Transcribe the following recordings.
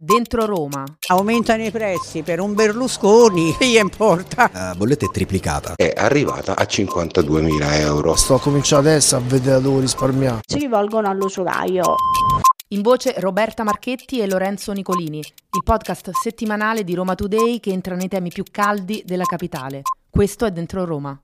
Dentro Roma. Aumentano i prezzi per un Berlusconi, che gli importa? La bolletta è triplicata. È arrivata a 52.000 euro. Sto cominciando adesso a vedere dove risparmiare. Si rivolgono all'usuraio. In voce Roberta Marchetti e Lorenzo Nicolini, il podcast settimanale di Roma Today che entra nei temi più caldi della capitale. Questo è Dentro Roma.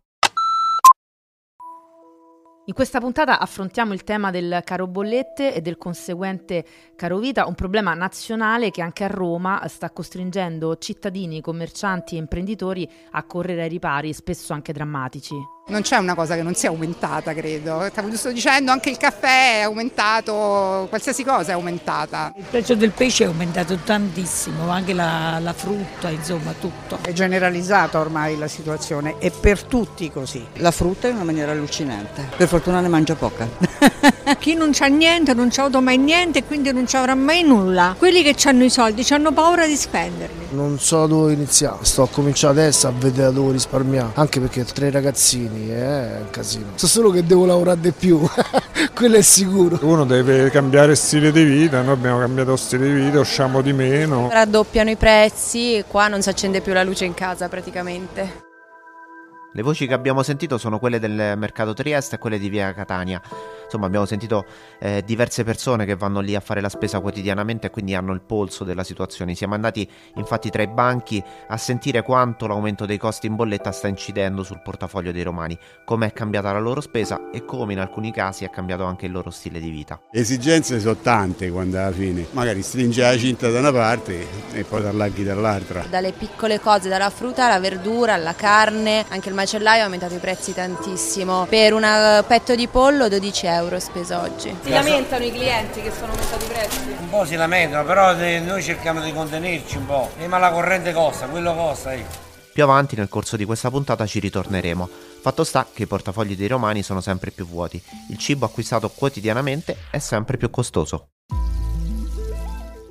In questa puntata affrontiamo il tema del caro bollette e del conseguente caro vita, un problema nazionale che anche a Roma sta costringendo cittadini, commercianti e imprenditori a correre ai ripari, spesso anche drammatici. Non c'è una cosa che non sia aumentata, credo. Stavo giusto dicendo, anche il caffè è aumentato, qualsiasi cosa è aumentata. Il prezzo del pesce è aumentato tantissimo, anche la, la frutta, insomma, tutto. È generalizzata ormai la situazione, è per tutti così. La frutta in una maniera allucinante. Per fortuna ne mangia poca. Chi non c'ha niente non c'ha avuto mai niente e quindi non ci avrà mai nulla. Quelli che hanno i soldi hanno paura di spenderli. Non so dove iniziare, sto cominciando adesso a vedere dove risparmiare, anche perché tre ragazzini è un casino. So solo che devo lavorare di più, quello è sicuro. Uno deve cambiare stile di vita, noi abbiamo cambiato stile di vita, usciamo di meno. Raddoppiano i prezzi e qua non si accende più la luce in casa praticamente. Le voci che abbiamo sentito sono quelle del mercato Trieste e quelle di Via Catania. Insomma, abbiamo sentito eh, diverse persone che vanno lì a fare la spesa quotidianamente e quindi hanno il polso della situazione. Siamo andati infatti tra i banchi a sentire quanto l'aumento dei costi in bolletta sta incidendo sul portafoglio dei romani, come è cambiata la loro spesa e come in alcuni casi è cambiato anche il loro stile di vita. Le esigenze sono tante quando alla fine magari stringe la cinta da una parte e poi t'allarghi dall'altra. Dalle piccole cose, dalla frutta alla verdura, alla carne, anche il macellaio ha aumentato i prezzi tantissimo. Per un petto di pollo 12 euro speso oggi. Si lamentano i clienti che sono aumentati i prezzi? Un po' si lamentano, però noi cerchiamo di contenerci un po'. Eh, ma la corrente costa, quello costa. Eh. Più avanti nel corso di questa puntata ci ritorneremo. Fatto sta che i portafogli dei romani sono sempre più vuoti. Il cibo acquistato quotidianamente è sempre più costoso.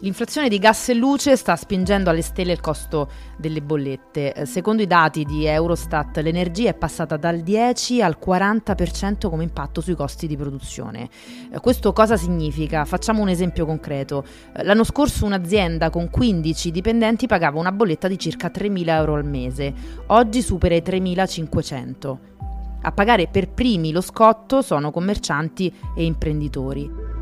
L'inflazione di gas e luce sta spingendo alle stelle il costo delle bollette. Eh, secondo i dati di Eurostat, l'energia è passata dal 10 al 40% come impatto sui costi di produzione. Eh, questo cosa significa? Facciamo un esempio concreto. Eh, l'anno scorso un'azienda con 15 dipendenti pagava una bolletta di circa 3.000 euro al mese, oggi supera i 3.500. A pagare per primi lo scotto sono commercianti e imprenditori.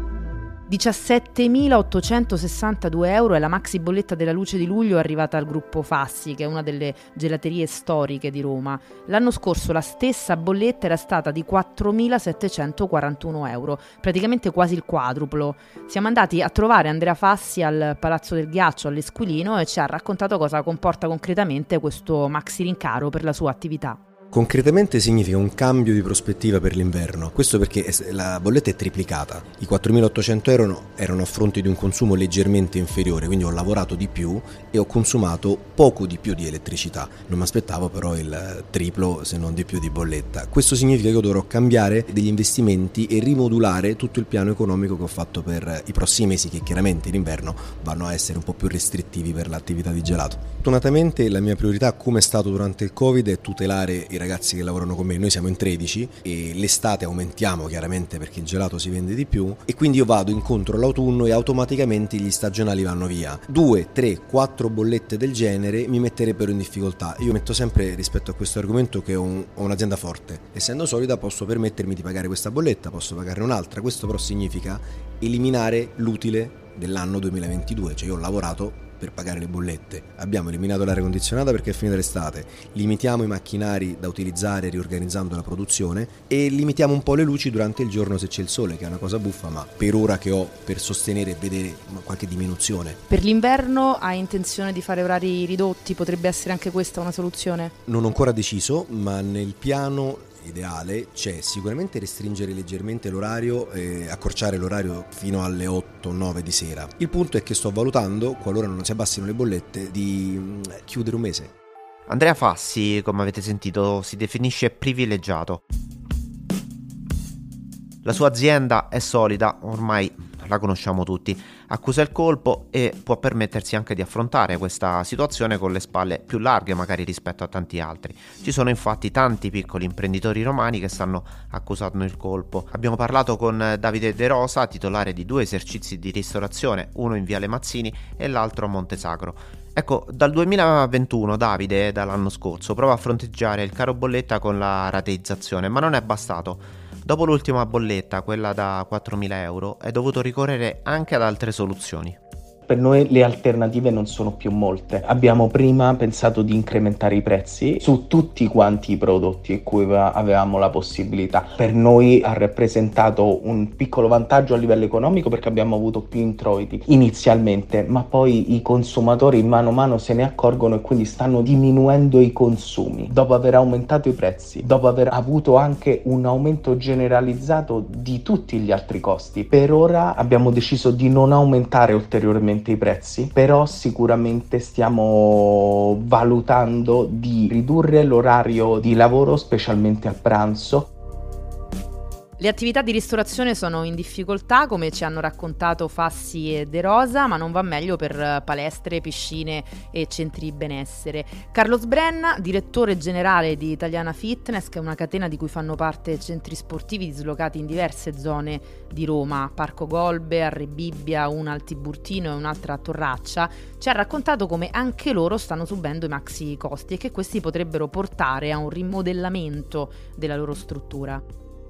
17.862 euro è la maxi bolletta della luce di luglio arrivata al gruppo Fassi, che è una delle gelaterie storiche di Roma. L'anno scorso la stessa bolletta era stata di 4.741 euro, praticamente quasi il quadruplo. Siamo andati a trovare Andrea Fassi al Palazzo del Ghiaccio all'Esquilino e ci ha raccontato cosa comporta concretamente questo maxi rincaro per la sua attività. Concretamente significa un cambio di prospettiva per l'inverno, questo perché la bolletta è triplicata, i 4.800 euro erano a fronte di un consumo leggermente inferiore, quindi ho lavorato di più e ho consumato poco di più di elettricità, non mi aspettavo però il triplo se non di più di bolletta. Questo significa che io dovrò cambiare degli investimenti e rimodulare tutto il piano economico che ho fatto per i prossimi mesi che chiaramente in inverno vanno a essere un po' più restrittivi per l'attività di gelato. Fortunatamente la mia priorità come è stato durante il Covid è tutelare i ragazzi che lavorano con me, noi siamo in 13 e l'estate aumentiamo chiaramente perché il gelato si vende di più e quindi io vado incontro all'autunno e automaticamente gli stagionali vanno via. Due, tre, quattro bollette del genere mi metterebbero in difficoltà. Io metto sempre rispetto a questo argomento che ho, un, ho un'azienda forte, essendo solida posso permettermi di pagare questa bolletta, posso pagarne un'altra, questo però significa eliminare l'utile dell'anno 2022, cioè io ho lavorato per pagare le bollette. Abbiamo eliminato l'aria condizionata perché è finita l'estate, limitiamo i macchinari da utilizzare riorganizzando la produzione e limitiamo un po' le luci durante il giorno se c'è il sole, che è una cosa buffa, ma per ora che ho per sostenere e vedere qualche diminuzione. Per l'inverno hai intenzione di fare orari ridotti? Potrebbe essere anche questa una soluzione? Non ho ancora deciso, ma nel piano ideale c'è sicuramente restringere leggermente l'orario e accorciare l'orario fino alle 8-9 di sera. Il punto è che sto valutando, qualora non si abbassino le bollette, di mm, chiudere un mese. Andrea Fassi, come avete sentito, si definisce privilegiato. La sua azienda è solida, ormai la conosciamo tutti, accusa il colpo e può permettersi anche di affrontare questa situazione con le spalle più larghe magari rispetto a tanti altri. Ci sono infatti tanti piccoli imprenditori romani che stanno accusando il colpo. Abbiamo parlato con Davide De Rosa, titolare di due esercizi di ristorazione, uno in Viale Mazzini e l'altro a Montesagro. Ecco, dal 2021 Davide, dall'anno scorso, prova a fronteggiare il caro bolletta con la rateizzazione, ma non è bastato. Dopo l'ultima bolletta, quella da 4.000 euro, è dovuto ricorrere anche ad altre soluzioni per noi le alternative non sono più molte. Abbiamo prima pensato di incrementare i prezzi su tutti quanti i prodotti in cui avevamo la possibilità. Per noi ha rappresentato un piccolo vantaggio a livello economico perché abbiamo avuto più introiti inizialmente, ma poi i consumatori mano a mano se ne accorgono e quindi stanno diminuendo i consumi. Dopo aver aumentato i prezzi, dopo aver avuto anche un aumento generalizzato di tutti gli altri costi, per ora abbiamo deciso di non aumentare ulteriormente i prezzi, però sicuramente stiamo valutando di ridurre l'orario di lavoro, specialmente a pranzo, le attività di ristorazione sono in difficoltà, come ci hanno raccontato Fassi e De Rosa, ma non va meglio per palestre, piscine e centri benessere. Carlos Brenna, direttore generale di Italiana Fitness, che è una catena di cui fanno parte centri sportivi dislocati in diverse zone di Roma, Parco Golbe, Arrebibbia, una al Tiburtino e un'altra a Torraccia, ci ha raccontato come anche loro stanno subendo i maxi costi e che questi potrebbero portare a un rimodellamento della loro struttura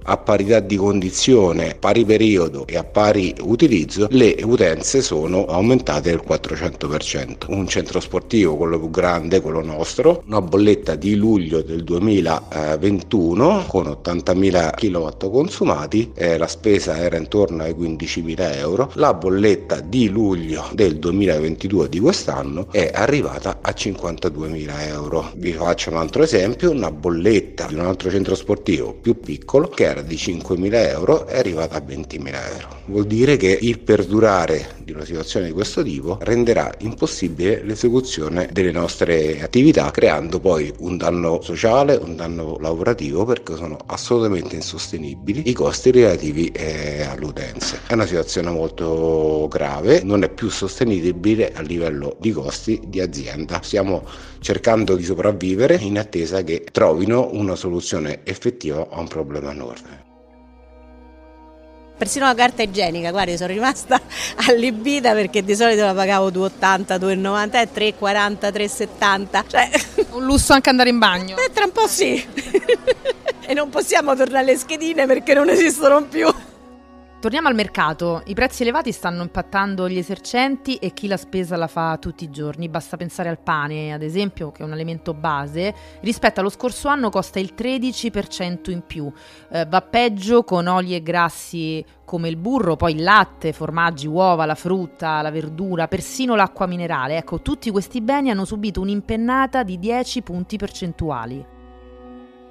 a parità di condizione, pari periodo e a pari utilizzo, le utenze sono aumentate del 400%. Un centro sportivo, quello più grande, quello nostro, una bolletta di luglio del 2021 con 80.000 kW consumati, eh, la spesa era intorno ai 15.000 euro, la bolletta di luglio del 2022 di quest'anno è arrivata a 52.000 euro. Vi faccio un altro esempio, una bolletta di un altro centro sportivo più piccolo che era di 5.000 euro è arrivata a 20.000 euro. Vuol dire che il perdurare di una situazione di questo tipo renderà impossibile l'esecuzione delle nostre attività, creando poi un danno sociale, un danno lavorativo perché sono assolutamente insostenibili i costi relativi eh, all'utenza. È una situazione molto grave, non è più sostenibile a livello di costi di azienda. Stiamo cercando di sopravvivere in attesa che trovino una soluzione effettiva a un problema enorme persino la carta igienica, guarda, sono rimasta allibita perché di solito la pagavo 2,80, 2,90 e 3,40, 3,70. Cioè... Un lusso anche andare in bagno. Eh, tra un po' sì. e non possiamo tornare alle schedine perché non esistono più. Torniamo al mercato. I prezzi elevati stanno impattando gli esercenti e chi la spesa la fa tutti i giorni. Basta pensare al pane, ad esempio, che è un alimento base. Rispetto allo scorso anno costa il 13% in più. Eh, va peggio con oli e grassi come il burro, poi il latte, formaggi, uova, la frutta, la verdura, persino l'acqua minerale. Ecco, tutti questi beni hanno subito un'impennata di 10 punti percentuali.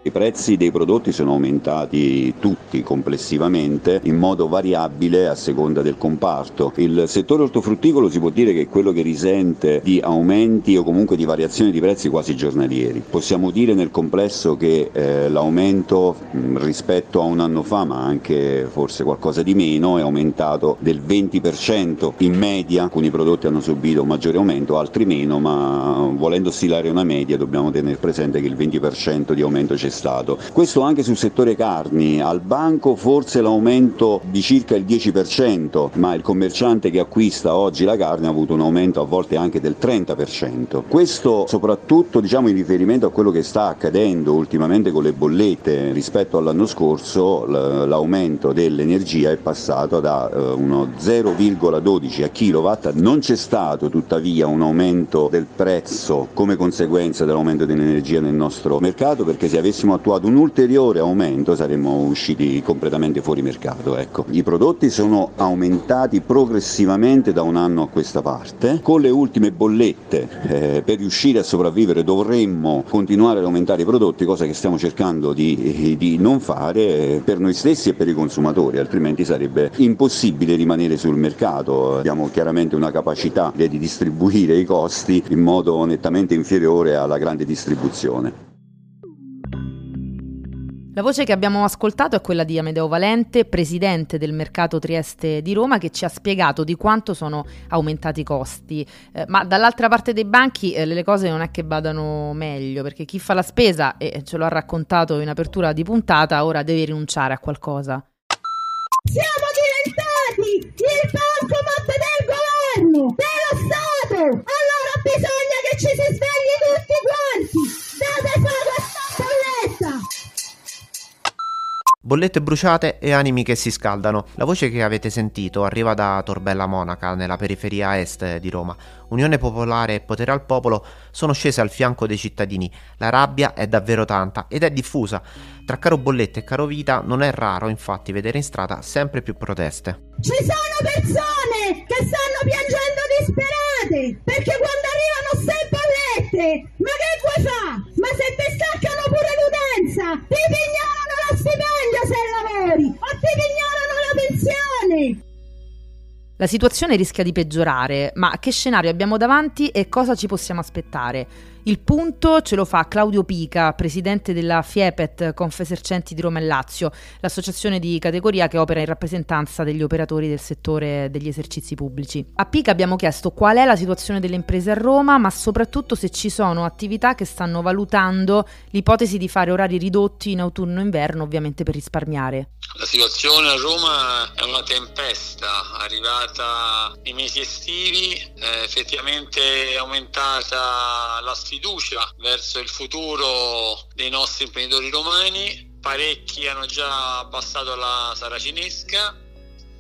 I prezzi dei prodotti sono aumentati tutti complessivamente in modo variabile a seconda del comparto. Il settore ortofrutticolo si può dire che è quello che risente di aumenti o comunque di variazioni di prezzi quasi giornalieri. Possiamo dire nel complesso che eh, l'aumento mh, rispetto a un anno fa, ma anche forse qualcosa di meno, è aumentato del 20% in media. Alcuni prodotti hanno subito un maggiore aumento, altri meno, ma volendo stilare una media dobbiamo tenere presente che il 20% di aumento c'è stato. Questo anche sul settore carni, al banco forse l'aumento di circa il 10%, ma il commerciante che acquista oggi la carne ha avuto un aumento a volte anche del 30%. Questo soprattutto diciamo, in riferimento a quello che sta accadendo ultimamente con le bollette rispetto all'anno scorso, l'aumento dell'energia è passato da eh, uno 0,12 a kilowatt, non c'è stato tuttavia un aumento del prezzo come conseguenza dell'aumento dell'energia nel nostro mercato perché se avessimo avessimo attuato un ulteriore aumento saremmo usciti completamente fuori mercato. Ecco. I prodotti sono aumentati progressivamente da un anno a questa parte, con le ultime bollette eh, per riuscire a sopravvivere dovremmo continuare ad aumentare i prodotti, cosa che stiamo cercando di, di non fare per noi stessi e per i consumatori, altrimenti sarebbe impossibile rimanere sul mercato. Abbiamo chiaramente una capacità di distribuire i costi in modo nettamente inferiore alla grande distribuzione. La voce che abbiamo ascoltato è quella di Amedeo Valente, presidente del mercato Trieste di Roma, che ci ha spiegato di quanto sono aumentati i costi. Eh, ma dall'altra parte dei banchi eh, le cose non è che vadano meglio, perché chi fa la spesa, e ce lo ha raccontato in apertura di puntata, ora deve rinunciare a qualcosa. Siamo diventati il Bollette bruciate e animi che si scaldano. La voce che avete sentito arriva da Torbella Monaca, nella periferia est di Roma. Unione Popolare e Potere al Popolo sono scese al fianco dei cittadini. La rabbia è davvero tanta ed è diffusa. Tra caro bollette e caro vita non è raro infatti vedere in strada sempre più proteste. Ci sono persone che stanno piangendo disperate perché quando arrivano sei bollette, ma che vuoi fare? Ma se ti staccano pure l'utenza, ti pignorano lo stipendio se lavori o ti pignorano la pensione. La situazione rischia di peggiorare, ma che scenario abbiamo davanti e cosa ci possiamo aspettare? Il punto ce lo fa Claudio Pica, presidente della FIEPET Confesercenti di Roma e Lazio, l'associazione di categoria che opera in rappresentanza degli operatori del settore degli esercizi pubblici. A Pica abbiamo chiesto qual è la situazione delle imprese a Roma, ma soprattutto se ci sono attività che stanno valutando l'ipotesi di fare orari ridotti in autunno-inverno, ovviamente per risparmiare. La situazione a Roma è una tempesta arrivata nei mesi estivi, è effettivamente è aumentata la sfiducia verso il futuro dei nostri imprenditori romani, parecchi hanno già abbassato la saracinesca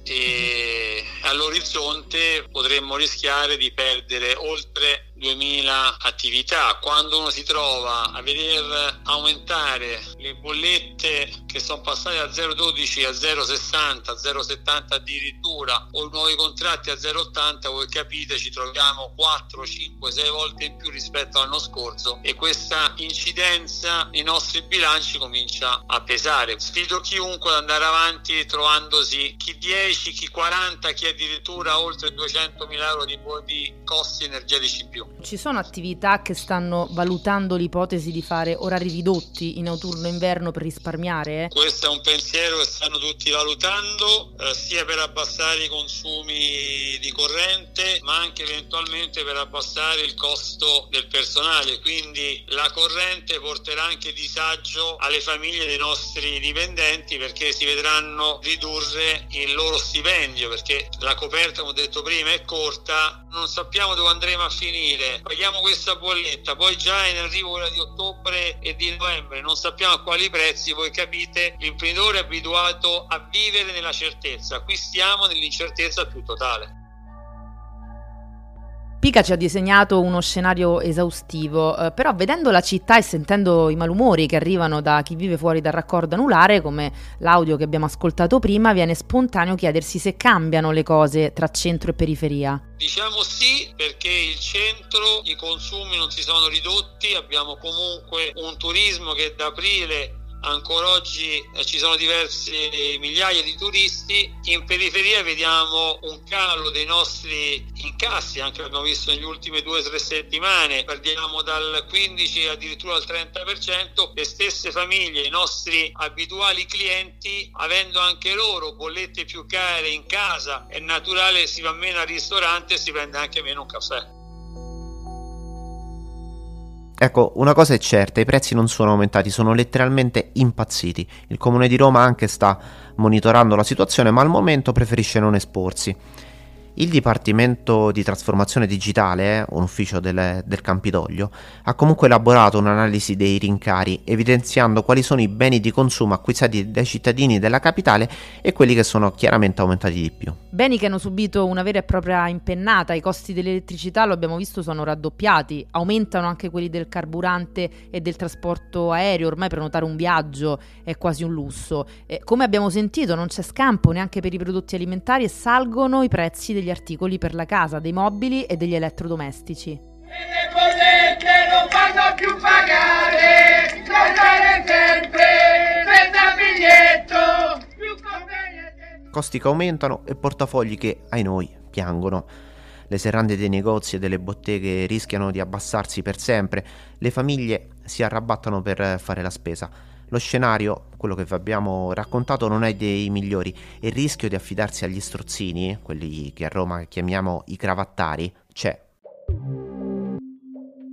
e all'orizzonte potremmo rischiare di perdere oltre 2000 attività. Quando uno si trova a veder aumentare le bollette che sono passate da 0,12 a 0,60, a 0,70 addirittura, o nuovi contratti a 0,80, voi capite ci troviamo 4, 5, 6 volte in più rispetto all'anno scorso e questa incidenza nei nostri bilanci comincia a pesare. Sfido chiunque ad andare avanti trovandosi chi 10, chi 40, chi addirittura oltre 200.000 euro di, di costi energetici in più. Ci sono attività che stanno valutando l'ipotesi di fare orari ridotti in autunno-inverno per risparmiare? Questo è un pensiero che stanno tutti valutando, eh, sia per abbassare i consumi di corrente, ma anche eventualmente per abbassare il costo del personale. Quindi la corrente porterà anche disagio alle famiglie dei nostri dipendenti perché si vedranno ridurre il loro stipendio perché la coperta, come ho detto prima, è corta, non sappiamo dove andremo a finire paghiamo questa bolletta, poi già in arrivo quella di ottobre e di novembre, non sappiamo a quali prezzi, voi capite, l'imprenditore è abituato a vivere nella certezza, qui stiamo nell'incertezza più totale. Pica ci ha disegnato uno scenario esaustivo, eh, però vedendo la città e sentendo i malumori che arrivano da chi vive fuori dal raccordo anulare, come l'audio che abbiamo ascoltato prima, viene spontaneo chiedersi se cambiano le cose tra centro e periferia. Diciamo sì perché il centro, i consumi non si sono ridotti, abbiamo comunque un turismo che da aprile ancora oggi eh, ci sono diverse migliaia di turisti, in periferia vediamo un calo dei nostri incassi, anche l'abbiamo visto negli ultime due o tre settimane, perdiamo dal 15 addirittura al 30%, le stesse famiglie, i nostri abituali clienti, avendo anche loro bollette più care in casa, è naturale si va meno al ristorante e si prende anche meno un caffè. Ecco, una cosa è certa, i prezzi non sono aumentati, sono letteralmente impazziti. Il comune di Roma anche sta monitorando la situazione, ma al momento preferisce non esporsi. Il Dipartimento di Trasformazione Digitale, un ufficio del, del, Campidoglio, ha comunque elaborato un'analisi dei rincari, evidenziando quali sono i beni di consumo acquistati dai cittadini della capitale e quelli che sono chiaramente aumentati di più. Beni che hanno subito una vera e propria impennata, i costi dell'elettricità, lo abbiamo visto, sono raddoppiati, aumentano anche quelli del carburante e del trasporto aereo, ormai prenotare un viaggio è quasi un lusso. E come abbiamo sentito non c'è scampo neanche per i prodotti alimentari e salgono i prezzi degli articoli per la casa, dei mobili e degli elettrodomestici. Le bollette non fanno più pagare, guardare sempre, senza biglietto. Costi che aumentano e portafogli che, ai noi, piangono. Le serrande dei negozi e delle botteghe rischiano di abbassarsi per sempre, le famiglie si arrabattano per fare la spesa. Lo scenario, quello che vi abbiamo raccontato, non è dei migliori il rischio di affidarsi agli strozzini, quelli che a Roma chiamiamo i cravattari, c'è.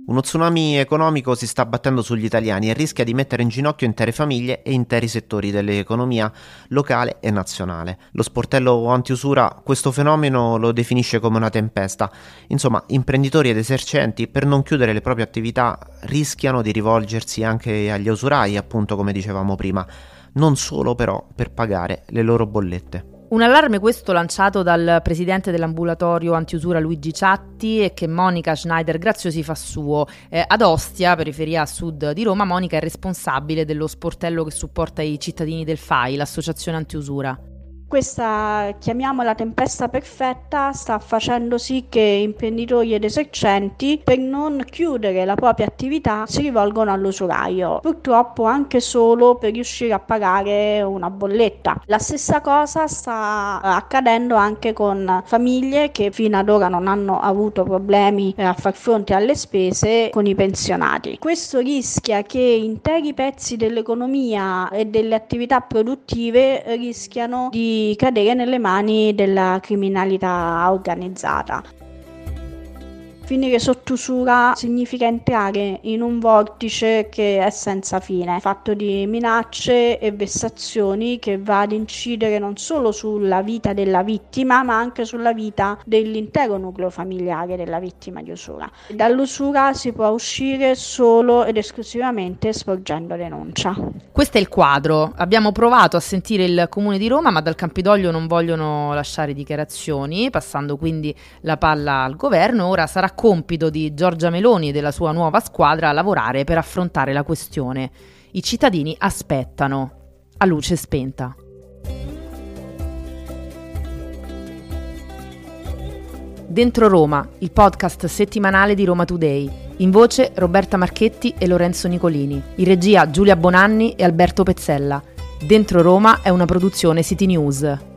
Uno tsunami economico si sta abbattendo sugli italiani e rischia di mettere in ginocchio intere famiglie e interi settori dell'economia locale e nazionale. Lo sportello antiusura questo fenomeno lo definisce come una tempesta. Insomma, imprenditori ed esercenti per non chiudere le proprie attività rischiano di rivolgersi anche agli usurai, appunto come dicevamo prima, non solo però per pagare le loro bollette. Un allarme questo lanciato dal presidente dell'ambulatorio antiusura Luigi Ciatti e che Monica Schneider Graziosi fa suo. Eh, ad Ostia, periferia a sud di Roma, Monica è responsabile dello sportello che supporta i cittadini del FAI, l'associazione antiusura. Questa, chiamiamola tempesta perfetta, sta facendo sì che imprenditori ed esercenti, per non chiudere la propria attività, si rivolgono all'usuraio. Purtroppo anche solo per riuscire a pagare una bolletta. La stessa cosa sta accadendo anche con famiglie che fino ad ora non hanno avuto problemi a far fronte alle spese con i pensionati. Questo rischia che interi pezzi dell'economia e delle attività produttive rischiano cadere nelle mani della criminalità organizzata. Finire sotto usura significa entrare in un vortice che è senza fine, fatto di minacce e vessazioni che va ad incidere non solo sulla vita della vittima, ma anche sulla vita dell'intero nucleo familiare della vittima di usura. Dall'usura si può uscire solo ed esclusivamente sporgendo denuncia. Questo è il quadro. Abbiamo provato a sentire il comune di Roma, ma dal Campidoglio non vogliono lasciare dichiarazioni, passando quindi la palla al governo. Ora sarà compito di Giorgia Meloni e della sua nuova squadra lavorare per affrontare la questione. I cittadini aspettano, a luce spenta. Dentro Roma, il podcast settimanale di Roma Today. In voce Roberta Marchetti e Lorenzo Nicolini. In regia Giulia Bonanni e Alberto Pezzella. Dentro Roma è una produzione City News.